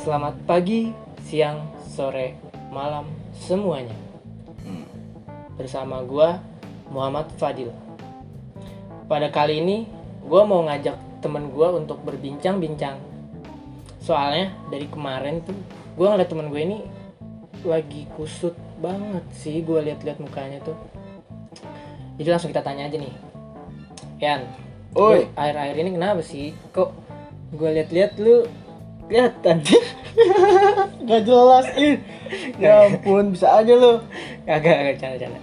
Selamat pagi, siang, sore, malam semuanya. Hmm. Bersama gua Muhammad Fadil. Pada kali ini gua mau ngajak temen gua untuk berbincang-bincang. Soalnya dari kemarin tuh gua ngeliat temen gue ini lagi kusut banget sih gua lihat-lihat mukanya tuh. Jadi langsung kita tanya aja nih. Yan, Oi. akhir-akhir ini kenapa sih? Kok gue lihat-lihat lu kelihatan Gak jelas ih. Ya ampun, bisa aja lu. Agak agak canda-canda.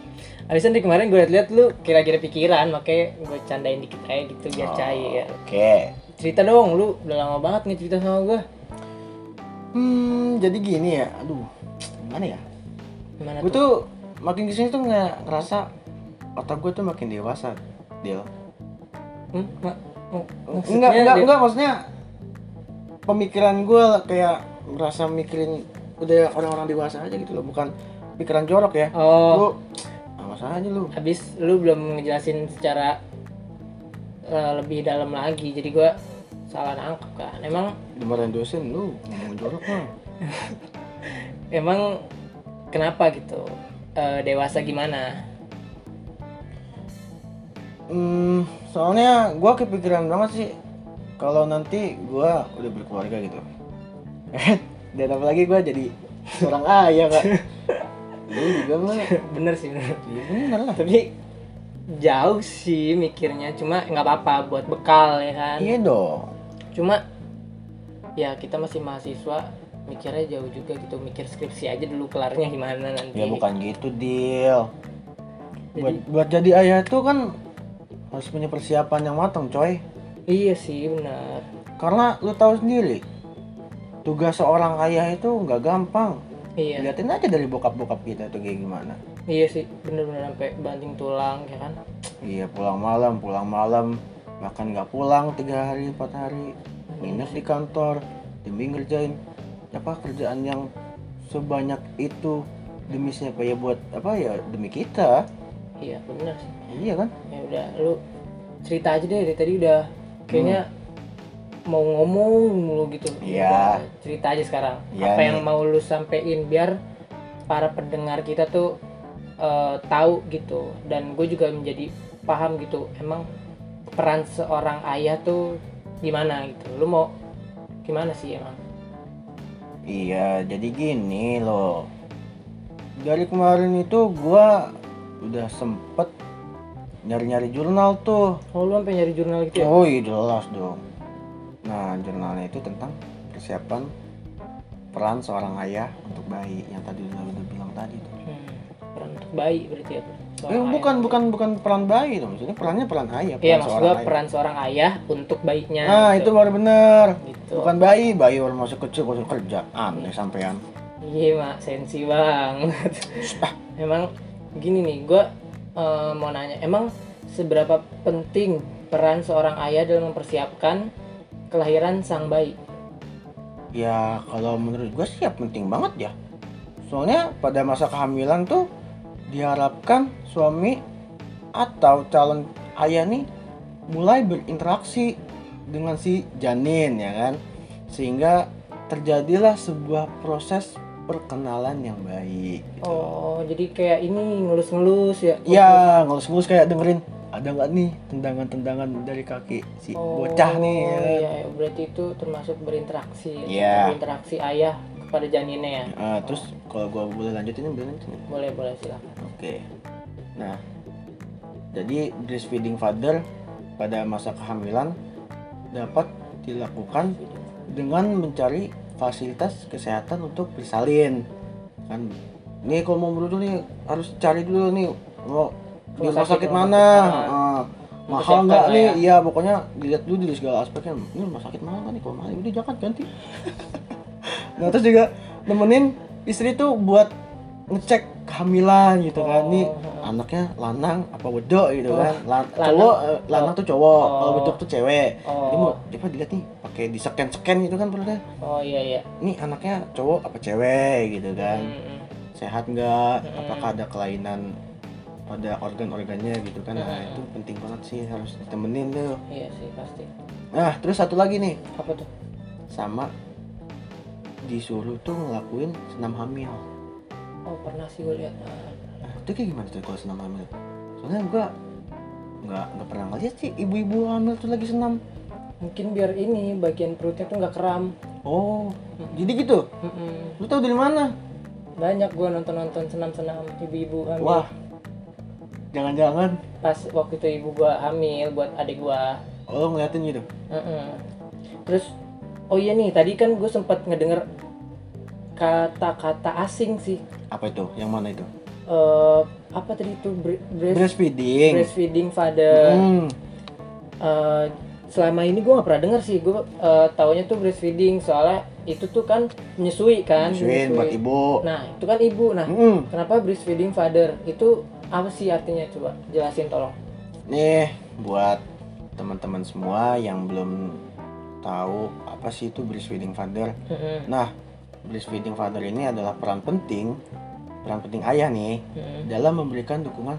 Abisan dari kemarin gue liat-liat lu kira-kira pikiran, makanya gue candain dikit aja gitu biar cair ya. Oke. Cerita dong, lu udah lama banget nih cerita sama gue. Hmm, jadi gini ya. Aduh, gimana ya? Gimana Gue tuh? tuh makin ke sini tuh nggak ngerasa otak gue tuh makin dewasa, Deal. Hmm? Ma- oh, Enggak, enggak, dia- enggak maksudnya pemikiran gue kayak merasa mikirin udah orang-orang dewasa aja gitu loh, bukan pikiran jorok ya. Oh, Lu awas aja lu. habis lu belum ngejelasin secara eh, lebih dalam lagi, jadi gue salah nangkep kan. Emang Dimarahin dosen lu ngomong jorok mah. emang kenapa gitu? Eh, dewasa gimana? Hmm, soalnya gua kepikiran banget sih kalau nanti gua udah berkeluarga gitu. Dan apalagi gua jadi seorang ayah kak. Lu juga mah. bener sih bener. Iya bener lah. tapi jauh sih mikirnya cuma nggak apa-apa buat bekal ya kan Iya dong. cuma ya kita masih mahasiswa mikirnya jauh juga gitu mikir skripsi aja dulu kelarnya gimana nanti Ya bukan gitu deal. Jadi- Buat buat jadi ayah tuh kan harus punya persiapan yang matang coy. Iya sih benar. Karena lu tahu sendiri tugas seorang ayah itu nggak gampang. iya. Liatin aja dari bokap-bokap kita tuh kayak gimana. iya sih bener-bener sampai banting tulang ya kan? Iya pulang malam, pulang malam, bahkan nggak pulang tiga hari empat hari, minus di kantor demi ngerjain apa kerjaan yang sebanyak itu demi siapa ya buat apa ya demi kita, iya bener sih. Iya kan? ya udah lu cerita aja deh dari tadi udah kayaknya mau ngomong mulu gitu Iya. Udah, cerita aja sekarang Iya apa nih. yang mau lu sampein biar para pendengar kita tuh eh, tahu gitu dan gue juga menjadi paham gitu emang peran seorang ayah tuh gimana gitu lu mau gimana sih emang Iya, jadi gini loh. Dari kemarin itu gua udah sempet nyari-nyari jurnal tuh. oh lu sampai nyari jurnal gitu ya Oh iya jelas dong. Nah jurnalnya itu tentang persiapan peran seorang ayah untuk bayi yang tadi udah udah bilang tadi tuh. Hmm, peran untuk bayi berarti ya Eh, bukan bukan bukan peran bayi tuh, maksudnya perannya peran ayah. Iya peran maksud seorang gua ayah. peran seorang ayah untuk bayinya Nah gitu. itu baru bener. gitu. Bukan bayi, bayi baru masih kecil masih kerja. Aneh sampean. Iya mak sensi banget. emang gini nih, gue mau nanya, emang seberapa penting peran seorang ayah dalam mempersiapkan kelahiran sang bayi? Ya kalau menurut gue sih ya penting banget ya. Soalnya pada masa kehamilan tuh diharapkan suami atau calon ayah nih mulai berinteraksi dengan si janin ya kan. Sehingga terjadilah sebuah proses perkenalan yang baik. gitu. Oh, jadi kayak ini ngelus-ngelus ya? Ya, ngelus-ngelus kayak dengerin ada nggak nih tendangan-tendangan dari kaki si Oh, bocah nih ya kan? Iya, berarti itu termasuk berinteraksi. ya? Iya. Berinteraksi ayah kepada janinnya ya. Ah, terus kalau gua boleh lanjutin boleh lanjutin. Boleh, boleh silakan. Oke. Nah, jadi breastfeeding father pada masa kehamilan dapat dilakukan dengan mencari fasilitas kesehatan untuk bersalin. Kan nih kalau mau dulu nih harus cari dulu nih mau di Rumah sakit, mana? Ah, mahal nggak nih? ya. Iya, pokoknya dilihat dulu dari segala aspeknya. Ini rumah sakit nggak nih? Kalau mahal udah jangan ganti. nah, terus juga nemenin istri tuh buat ngecek kehamilan gitu kan. Nih Oh. anaknya lanang apa wedok gitu Oh, kan. Lan- lanang. cowok eh, lanang tuh cowok, Oh. kalau wedok tuh cewek. Oh. Ini mau coba dilihat nih pakai di scan scan gitu kan perutnya. Oh iya iya. Ini anaknya cowok apa cewek gitu kan. Hmm, Sehat nggak? Hmm. Apakah ada kelainan pada organ-organnya gitu kan? Nah, Hmm. itu penting banget sih harus ditemenin tuh. Iya sih pasti. Nah, terus satu lagi nih Apa tuh? sama disuruh tuh ngelakuin senam hamil. Oh pernah sih gue lihat Nah, itu kayak gimana tuh kalau senam hamil? Soalnya gua nggak nggak pernah ngeliat sih ibu-ibu hamil tuh lagi senam. mungkin biar ini bagian perutnya tuh nggak kram Oh, jadi gitu? Mm-mm. Lu tahu dari mana? banyak gue nonton nonton senam senam ibu-ibu hamil Wah, jangan-jangan pas waktu itu ibu gua hamil buat adik gua oh, ngeliatin gitu? Mm-mm. terus oh iya nih tadi kan gue sempat ngedenger kata-kata asing sih Apa itu? Yang mana itu? Eh apa tadi itu Bre- breast, Breastfeeding. breastfeeding father Hmm. Eh, selama ini gue nggak pernah denger sih gue eh, taunya tuh breastfeeding soalnya itu tuh kan menyusui kan Nyusuin buat menyusui. ibu. nah itu kan ibu nah Hmm. kenapa breastfeeding father itu apa sih artinya coba jelasin tolong Nih, buat teman-teman semua yang belum tahu apa sih itu breastfeeding father. Mm-mm. Nah, breastfeeding father ini adalah peran penting, peran penting ayah nih Mm-mm. dalam memberikan dukungan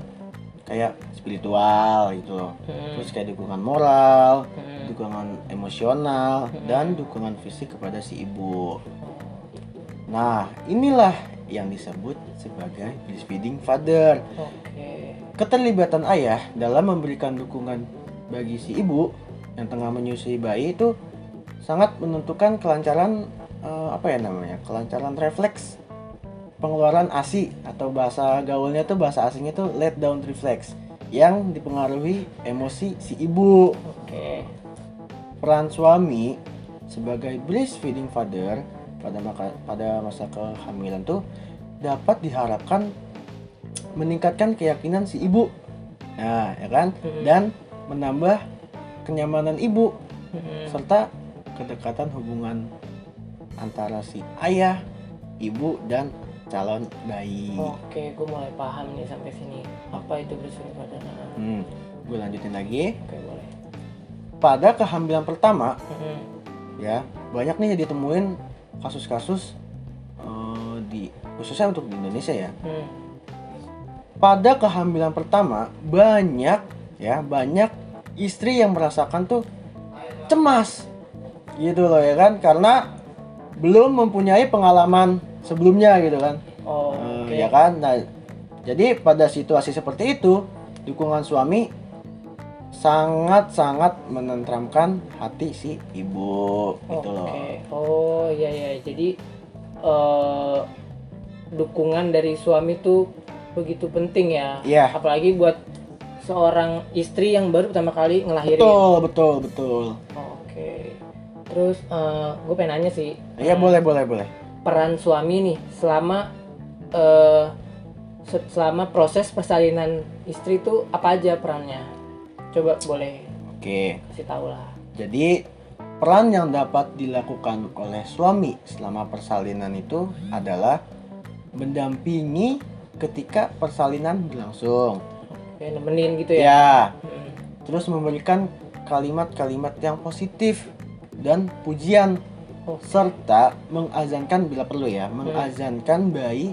kayak spiritual gitu loh. Mm-mm. Terus kayak dukungan moral, Mm-mm. dukungan emosional, Hmm. dan dukungan fisik kepada si ibu. Nah, inilah yang disebut sebagai breastfeeding father. Oke. Keterlibatan ayah dalam memberikan dukungan bagi si ibu yang tengah menyusui bayi itu sangat menentukan kelancaran eh, apa ya namanya? Kelancaran refleks pengeluaran ASI atau bahasa gaulnya tuh bahasa asingnya tuh let down reflex yang dipengaruhi emosi si ibu. Oke. Peran suami sebagai breastfeeding father pada maka, pada masa kehamilan tuh dapat diharapkan meningkatkan keyakinan si ibu. Nah, ya kan? Dan menambah kenyamanan ibu serta kedekatan hubungan antara si ayah, ibu dan calon bayi. Oke, gue mulai paham nih sampai sini. Apa itu breastfeeding father? Nah, Hmm, gue lanjutin lagi. Oke, boleh. Pada kehamilan pertama, Mm-mm. ya banyak nih yang ditemuin kasus-kasus eh, di khususnya untuk di Indonesia ya. Hmm. Pada kehamilan pertama banyak ya banyak istri yang merasakan tuh cemas gitu loh ya kan karena belum mempunyai pengalaman sebelumnya gitu kan Oh, Eh, oke. ya kan nah jadi pada situasi seperti itu dukungan suami sangat-sangat menenteramkan hati si ibu gitu loh. Oh, iya iya. Jadi eh dukungan dari suami tuh begitu penting ya. Iya. Apalagi buat seorang istri yang baru pertama kali ngelahirin. betul betul betul Oke. Terus gue pengen nanya sih. Iya boleh boleh boleh peran suami nih selama se- selama proses persalinan istri itu apa aja perannya? Coba boleh oke kasih tahu lah. Jadi peran yang dapat dilakukan oleh suami selama persalinan itu adalah mendampingi ketika persalinan berlangsung. Kayak nemenin gitu ya. Ya, terus memberikan kalimat-kalimat yang positif dan pujian Oh. serta mengazankan bila perlu ya, mengazankan bayi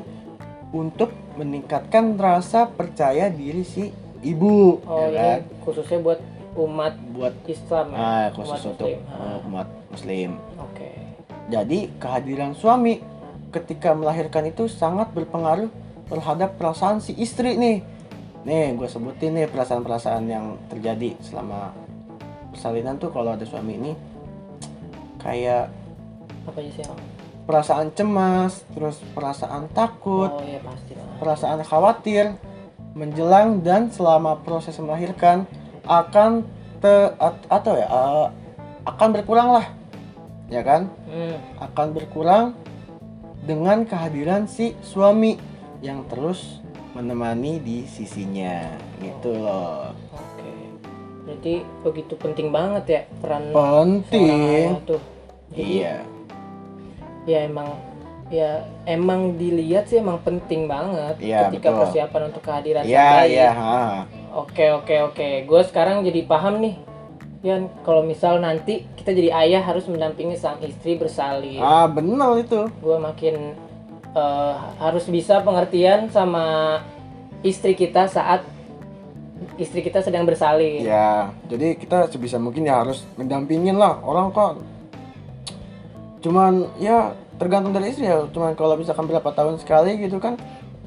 untuk meningkatkan rasa percaya diri si ibu, Oh, ya kan? khususnya buat umat Buat Islam ya. ah, khusus Umat untuk Muslim. Ah, uh, umat muslim. Oke. Jadi kehadiran suami ketika melahirkan itu sangat berpengaruh terhadap perasaan si istri nih. Nih gue sebutin nih perasaan-perasaan yang terjadi selama persalinan tuh kalau ada suami ini kayak Apa aja sih Bang? perasaan cemas, terus perasaan takut, Oh iya pasti lah. perasaan khawatir menjelang dan selama proses melahirkan akan te at- atau ya uh, akan berkurang lah, ya kan? Hmm. akan berkurang dengan kehadiran si suami yang terus menemani di sisinya gitu loh Oke. Berarti begitu penting banget ya peran penting. Jadi, iya ya emang ya emang dilihat sih emang penting banget Iya, ketika betul. persiapan untuk kehadiran iya bayi. iya ha. Oke oke oke. Gue sekarang jadi paham nih. Yan, kalau misal nanti kita jadi ayah harus mendampingi sang istri bersalin. ah benar itu Gue makin eh, harus bisa pengertian sama istri kita saat istri kita sedang bersalin. ya jadi kita sebisa mungkin ya harus mendampingin lah orang kok cuman ya tergantung dari istri ya cuman kalau misalkan berapa tahun sekali gitu kan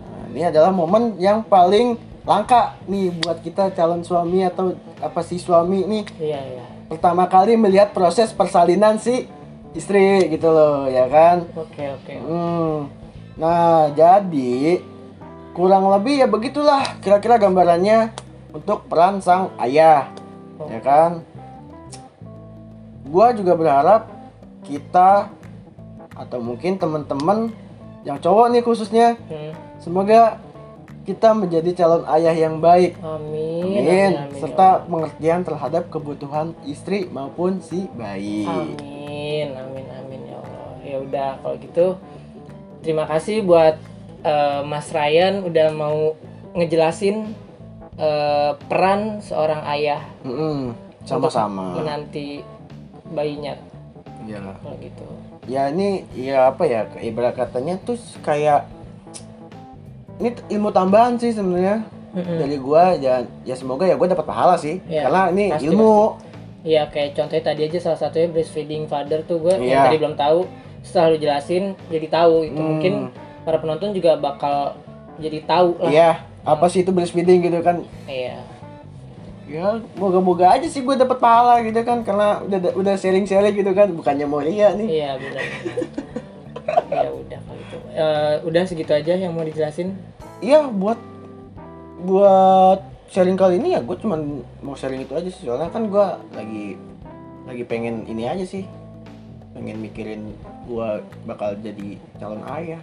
nah, ini adalah momen yang paling langka nih buat kita calon suami atau apa sih suami nih iya iya pertama kali melihat proses persalinan si istri gitu loh ya kan oke oke Hmm. Nah, jadi kurang lebih ya begitulah kira-kira gambarannya untuk peran sang ayah. Ya kan? Gua juga berharap kita atau mungkin teman-teman yang cowok nih khususnya Hmm. semoga kita menjadi calon ayah yang baik. amin Amin. amin, ya Serta pengertian terhadap kebutuhan istri maupun si bayi. Amin, amin, amin ya Allah. Ya udah kalau gitu terima kasih buat eh, Mas Ryan udah mau ngejelasin eh, peran seorang ayah Mm-mm. untuk Sama-sama. menanti bayinya Iya. kalau gitu. ya ini ya apa ya ibarat katanya tuh kayak ini ilmu tambahan sih sebenarnya Mm-mm. dari gua ya ya semoga ya gua dapat pahala sih Iya, karena ini pasti, ilmu Iya kayak contohnya tadi aja salah satunya breastfeeding father tuh gue yang Iya. tadi belum tahu setelah lu jelasin jadi tahu itu Hmm. mungkin para penonton juga bakal jadi tahu lah. iya apa sih itu breastfeeding gitu kan Iya. Ya moga-moga aja sih gua dapat pahala gitu kan karena udah udah sharing-sharing gitu kan bukannya mau ria nih Iya benar. ya udah kalau. Eh, udah segitu aja yang mau dijelasin. iya buat buat sharing kali ini ya gue cuman mau sharing itu aja sih soalnya kan gua lagi lagi pengen ini aja sih pengen mikirin gua bakal jadi calon ayah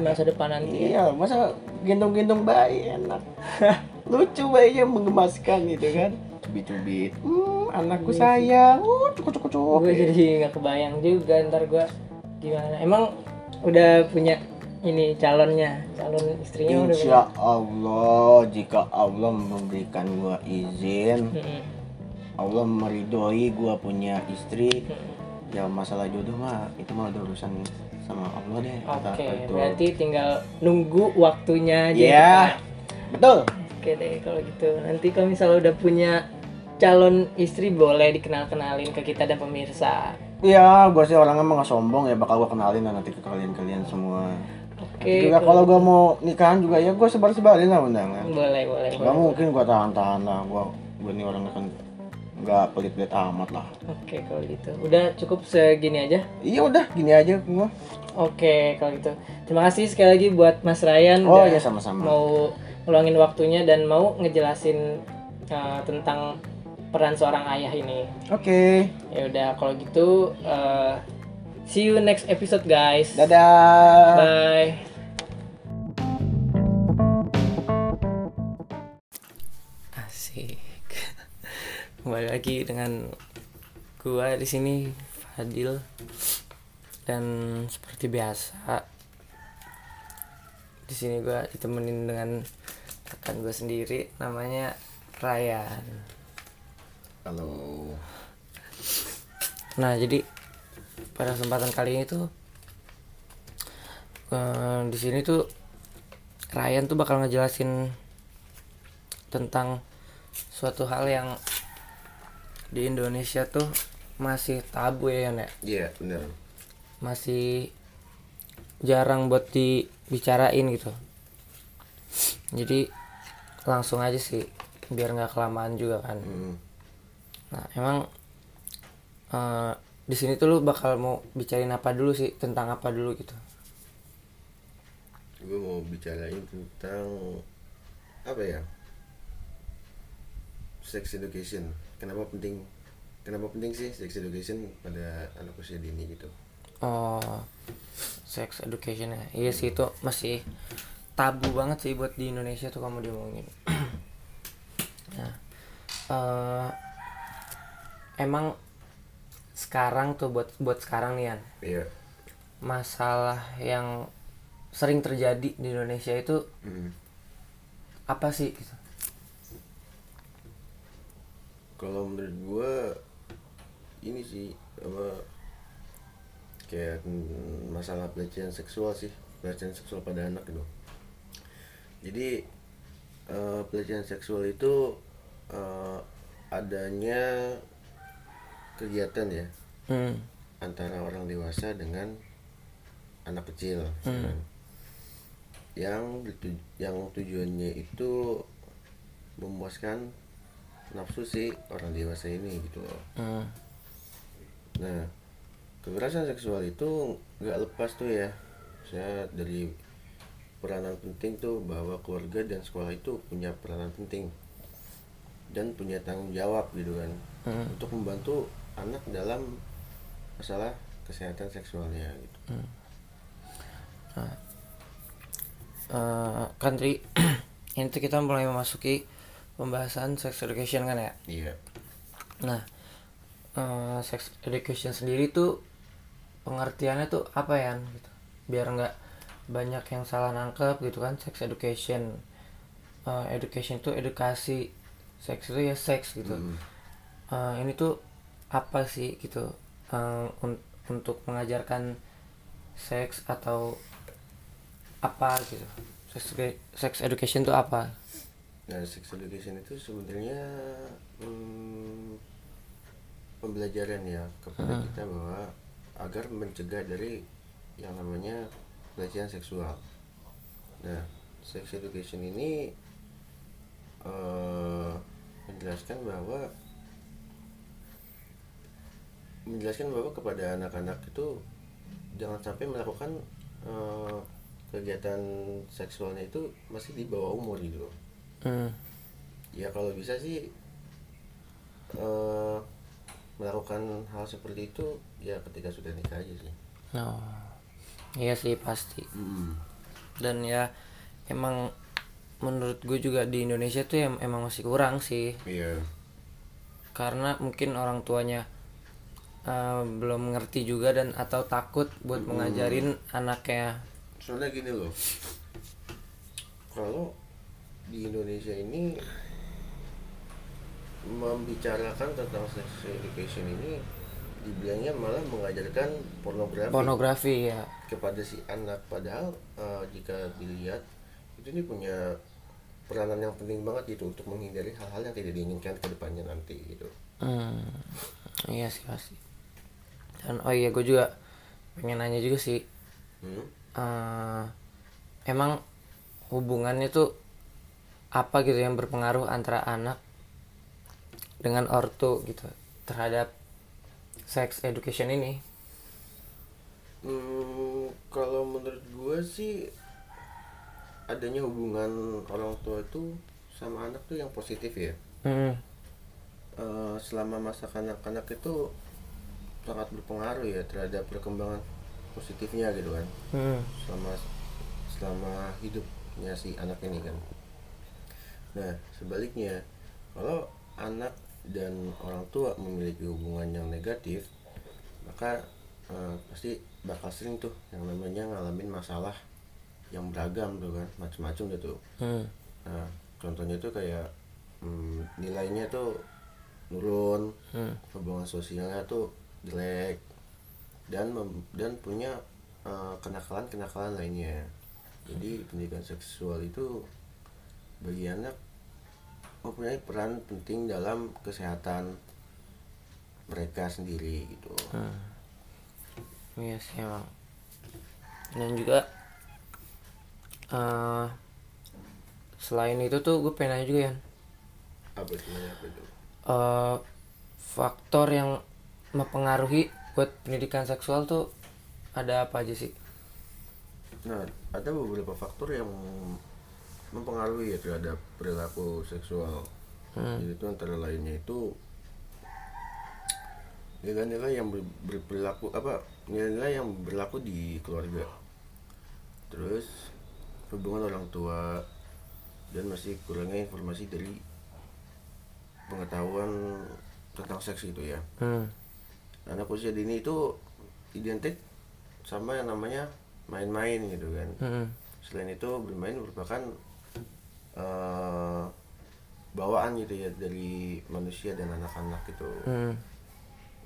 masa depan nanti. ya. iya masa gendong-gendong bayi enak lucu bayinya menggemaskan gitu kan cubit-cubit hmm, anakku sayang uh cukup cukup cukup Gue jadi nggak kebayang juga ntar gue gimana. Emang udah punya ini calonnya, calon istrinya udah punya. Insya Allah jika Allah memberikan gua izin Mm-mm. Allah meridhoi gua punya istri Mm-mm. ya masalah jodoh mah itu mah udah urusan sama Allah deh Oke, itu. berarti tinggal nunggu waktunya aja. Iya. kita. betul Oke deh kalau gitu. Nanti kalau misalnya udah punya calon istri boleh dikenal-kenalin ke kita dan pemirsa. Iya, gua sih orangnya emang gak sombong ya bakal gua kenalin lah nanti ke kalian-kalian semua. Oke. juga kalau- kalau gua mau nikahan juga ya gua sebar-sebarin lah undangan. boleh boleh. Gak boleh. mungkin gua tahan-tahan lah, gua gua nih orangnya kan nggak pelit-pelit amat lah. Oke kalau gitu. Udah cukup segini aja. Iya udah gini aja gua. Oke kalau gitu. Terima kasih sekali lagi buat Mas Ryan Oh iya sama-sama. mau ngeluangin waktunya dan mau ngejelasin uh, tentang peran seorang ayah ini. Oke, Ya udah kalau gitu uh, see you next episode guys. dadah. Bye. Asik. Kembali lagi dengan gua di sini Fadil dan seperti biasa di sini gua ditemenin dengan rekan gua sendiri namanya Ryan. Halo. Nah, jadi pada kesempatan kali ini tuh eh, di sini tuh Ryan tuh bakal ngejelasin tentang suatu hal yang di Indonesia tuh masih tabu ya Yan, ya. Iya benar. Masih jarang buat dibicarain gitu. Jadi langsung aja sih biar nggak kelamaan juga kan. Nah, emang eh, di sini tuh lu bakal mau bicarain apa dulu sih tentang apa dulu gitu. gue mau bicarain tentang apa ya sex education kenapa penting kenapa penting sih sex education pada anak usia dini gitu Oh, sex education ya. Iya sih itu masih tabu banget sih buat di Indonesia tuh kamu diomongin. nah, eh, emang sekarang tuh buat buat sekarang nih Yan, iya masalah yang sering terjadi di Indonesia itu Mm. apa sih? Gitu? kalau menurut gue ini sih apa kayak mm, masalah pelecehan seksual sih pelecehan seksual pada anak gitu jadi eh, pelecehan seksual itu eh, adanya kegiatan ya Hmm. antara orang dewasa dengan anak kecil kan. yang yang tujuannya itu memuaskan nafsu si orang dewasa ini gitu loh Hmm. Nah, kekerasan seksual itu nggak lepas tuh ya. Saya dari peranan penting tuh bahwa keluarga dan sekolah itu punya peranan penting dan punya tanggung jawab gitu kan untuk membantu anak dalam masalah kesehatan seksualnya gitu. Eh, kan tadi ini tuh kita mulai memasuki pembahasan sex education kan ya Iya. Nah, eh, sex education sendiri tuh pengertiannya tuh apa ya? Gitu. Biar nggak banyak yang salah nangkep gitu kan. Sex education, Eh, education itu edukasi, seks itu ya seks gitu. Eh, ini tuh apa sih gitu Eh, un- untuk mengajarkan seks atau apa gitu? Sex, education tuh apa? Nah, sex education itu sebenarnya hmm, pembelajaran ya kepada kita bahwa agar mencegah dari yang namanya pelecehan seksual. Nah, sex education ini eh, menjelaskan bahwa menjelaskan bahwa kepada anak-anak itu jangan sampai melakukan eh, kegiatan seksualnya itu masih di bawah umur gitu. Hmm. Ya kalau bisa sih eh melakukan hal seperti itu ya ketika sudah nikah aja sih. Oh, iya sih pasti. Dan ya emang menurut gue juga di Indonesia tuh em- emang masih kurang sih Iya. karena mungkin orang tuanya eh, belum ngerti juga dan atau takut buat mengajarin anaknya. Soalnya gini loh. Kalau di Indonesia ini membicarakan tentang sex education ini dibilangnya malah mengajarkan pornografi Pornografi ya. kepada si anak padahal eh, jika dilihat itu ini punya peranan yang penting banget gitu untuk menghindari hal-hal yang tidak diinginkan ke depannya nanti gitu. Hmm, iya sih pasti. Dan oh iya gue juga pengen nanya juga sih. Hmm? eh, emang hubungannya tuh apa gitu yang berpengaruh antara anak dengan ortu gitu terhadap sex education ini Hmm, kalau menurut gue sih adanya hubungan orang tua itu sama anak tuh yang positif ya. hmm. Eh, selama masa kanak-kanak itu sangat berpengaruh ya terhadap perkembangan positifnya gitu kan. Hmm. selama selama hidupnya si anak ini kan. Nah sebaliknya kalau anak dan orang tua memiliki hubungan yang negatif maka eh, pasti bakal sering tuh yang namanya ngalamin masalah yang beragam tuh kan macam-macam gitu. Hmm. Nah contohnya tuh kayak hmm, nilainya tuh nurun, Hmm. hubungan sosialnya tuh jelek dan mem- dan punya eh, kenakalan-kenakalan lainnya. Jadi pendidikan seksual itu bagi anak mempunyai peran penting dalam kesehatan mereka sendiri gitu. iya sih emang. Dan juga eh selain itu tuh gue pengen nanya juga ya Apa itu namanya apa itu? eh faktor yang mempengaruhi buat pendidikan seksual tuh ada apa aja sih? Nah, ada beberapa faktor yang mempengaruhi ya terhadap perilaku seksual. Jadi itu antara lainnya itu nilai-nilai yang ber- berperilaku apa nilai-nilai yang berlaku di keluarga. Terus hubungan orang tua dan masih kurangnya informasi dari pengetahuan tentang seks itu ya. hmm. Anak usia dini itu identik sama yang namanya main-main gitu kan. Hmm. Selain itu bermain merupakan eh, bawaan gitu ya dari manusia dan anak-anak gitu. Hmm.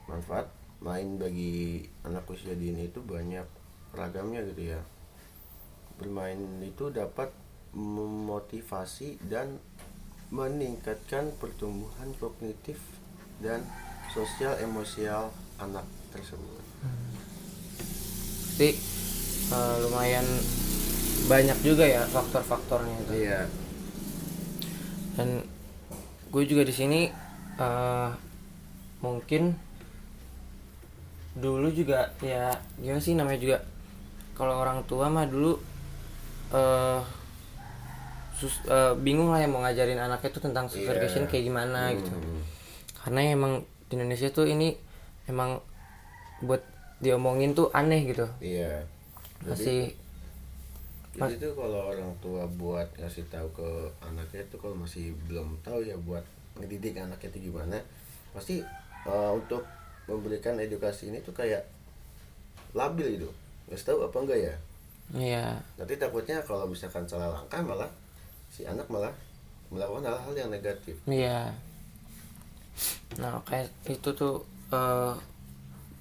Manfaat main bagi anak usia dini itu banyak ragamnya gitu ya. Bermain itu dapat memotivasi dan meningkatkan pertumbuhan kognitif dan sosial emosial anak tersebut. Jadi eh, lumayan banyak juga ya faktor-faktornya itu iya dan gue juga di sini eh, mungkin dulu juga ya gimana sih namanya juga kalau orang tua mah dulu eh sus- eh, bingung lah yang mau ngajarin anaknya tuh tentang sex Iya. education kayak gimana gitu Hmm. karena emang di Indonesia tuh ini emang buat diomongin tuh aneh gitu iya masih jadi tuh kalau orang tua buat ngasih tahu ke anaknya tuh kalau masih belum tahu ya buat ngedidik anaknya itu gimana pasti uh, untuk memberikan edukasi ini tuh kayak labil gitu. Nggak tahu apa enggak ya? Iya. Nanti takutnya kalau misalkan salah langkah malah si anak malah melakukan hal-hal yang negatif. Iya. Nah, kayak itu tuh eh,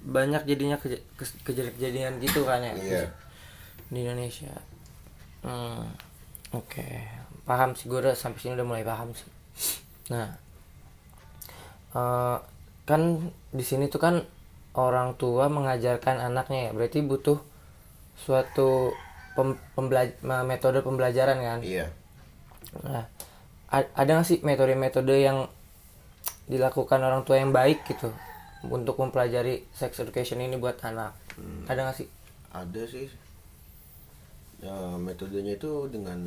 banyak jadinya kejadian-kejadian gitu kan ya. Iya. Di Indonesia. Hmm, Oke, paham sih gue udah sampai sini udah mulai paham sih. Nah, eh, kan di sini tuh kan orang tua mengajarkan anaknya ya, berarti butuh suatu pem- pembela- metode pembelajaran kan. iya Nah, ada nggak sih metode-metode yang dilakukan orang tua yang baik gitu untuk mempelajari sex education ini buat anak? Ada nggak sih? ada sih ya metodenya itu dengan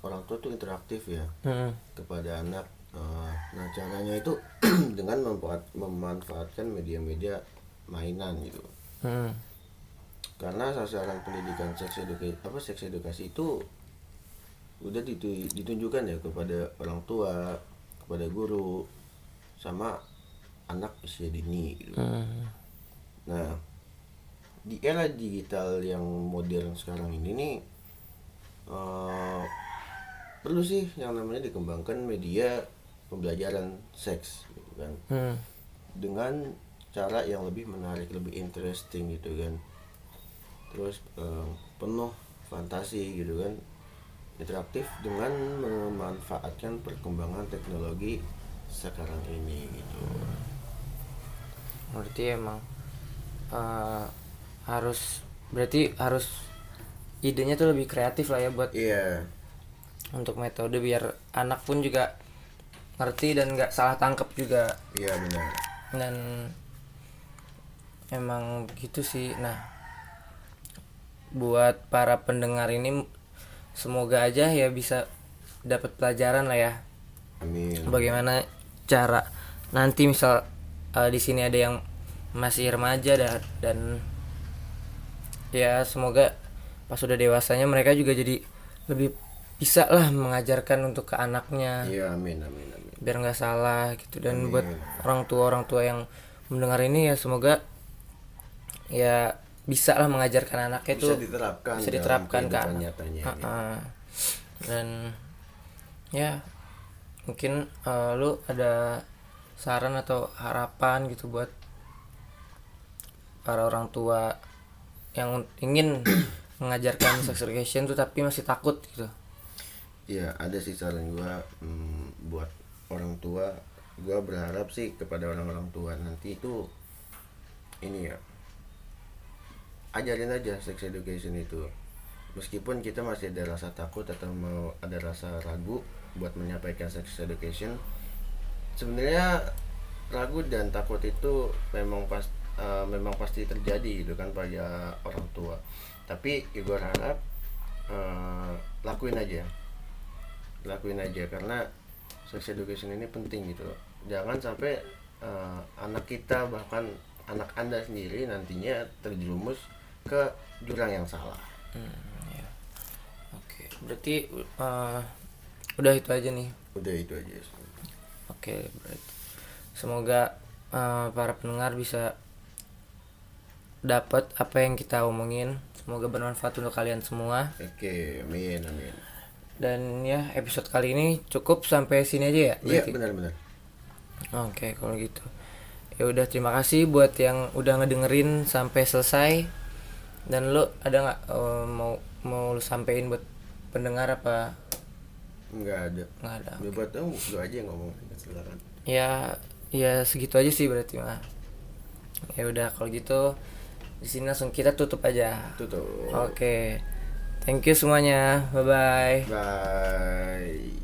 orang tua tuh interaktif ya Hmm. kepada anak Eh, nah caranya itu dengan membuat memanfaatkan media-media mainan gitu Hmm. karena sasaran pendidikan seks edukasi apa seks edukasi itu udah ditu- ditunjukkan ya kepada orang tua kepada guru sama anak usia dini gitu. Hmm. Nah, di era digital yang modern sekarang ini nih eh, perlu sih yang namanya dikembangkan media pembelajaran seks gitu kan Hmm. dengan cara yang lebih menarik, lebih interesting gitu kan. Terus eh, penuh fantasi gitu kan. Interaktif dengan memanfaatkan perkembangan teknologi sekarang ini gitu. Berarti emang eh, harus berarti harus idenya tuh lebih kreatif lah ya buat Iya. untuk metode biar anak pun juga ngerti dan nggak salah tangkep juga Iya benar. dan emang gitu sih nah buat para pendengar ini semoga aja ya bisa dapat pelajaran lah ya Amin. bagaimana cara nanti misal eh, di sini ada yang masih remaja dan, dan ya semoga pas sudah dewasanya mereka juga jadi lebih bisa lah mengajarkan untuk ke anaknya Iya amin amin amin. biar nggak salah gitu dan buat orang tua orang tua yang mendengar ini ya semoga ya bisa lah mengajarkan anaknya Bisa itu diterapkan. bisa diterapkan kan nyatanya. gitu. dan ya mungkin eh, lu ada saran atau harapan gitu buat para orang tua yang ingin mengajarkan sex education tuh tapi masih takut gitu Iya ada sih saran gua hmm, buat orang tua. Gua berharap sih kepada orang-orang tua nanti itu ini ya ajarin aja sex education itu meskipun kita masih ada rasa takut atau mau ada rasa ragu buat menyampaikan sex education sebenarnya ragu dan takut itu memang pas eh, memang pasti terjadi gitu kan pada orang tua. Tapi ya gue harap eh, lakuin aja. Lakuin aja karena sex education ini penting gitu loh. jangan sampai eh, anak kita bahkan anak anda sendiri nantinya terjerumus ke jurang yang salah. Ya. oke berarti eh, udah itu aja nih? Udah itu aja Oke, berarti semoga eh, para pendengar bisa dapat apa yang kita omongin. Semoga bermanfaat untuk kalian semua. oke amin amin Dan ya episode kali ini cukup sampai sini aja ya. iya benar-benar Oke, kalau gitu. Ya udah terima kasih buat yang udah ngedengerin sampai selesai. Dan lu ada nggak eh, mau mau lu sampein buat pendengar apa nggak ada nggak ada? Ya, buat kamu lu aja yang ngomong silakan ya ya segitu aja sih berarti mah ya udah kalau gitu di sini langsung kita tutup aja. Tutup. Oke. Thank you semuanya. Bye bye bye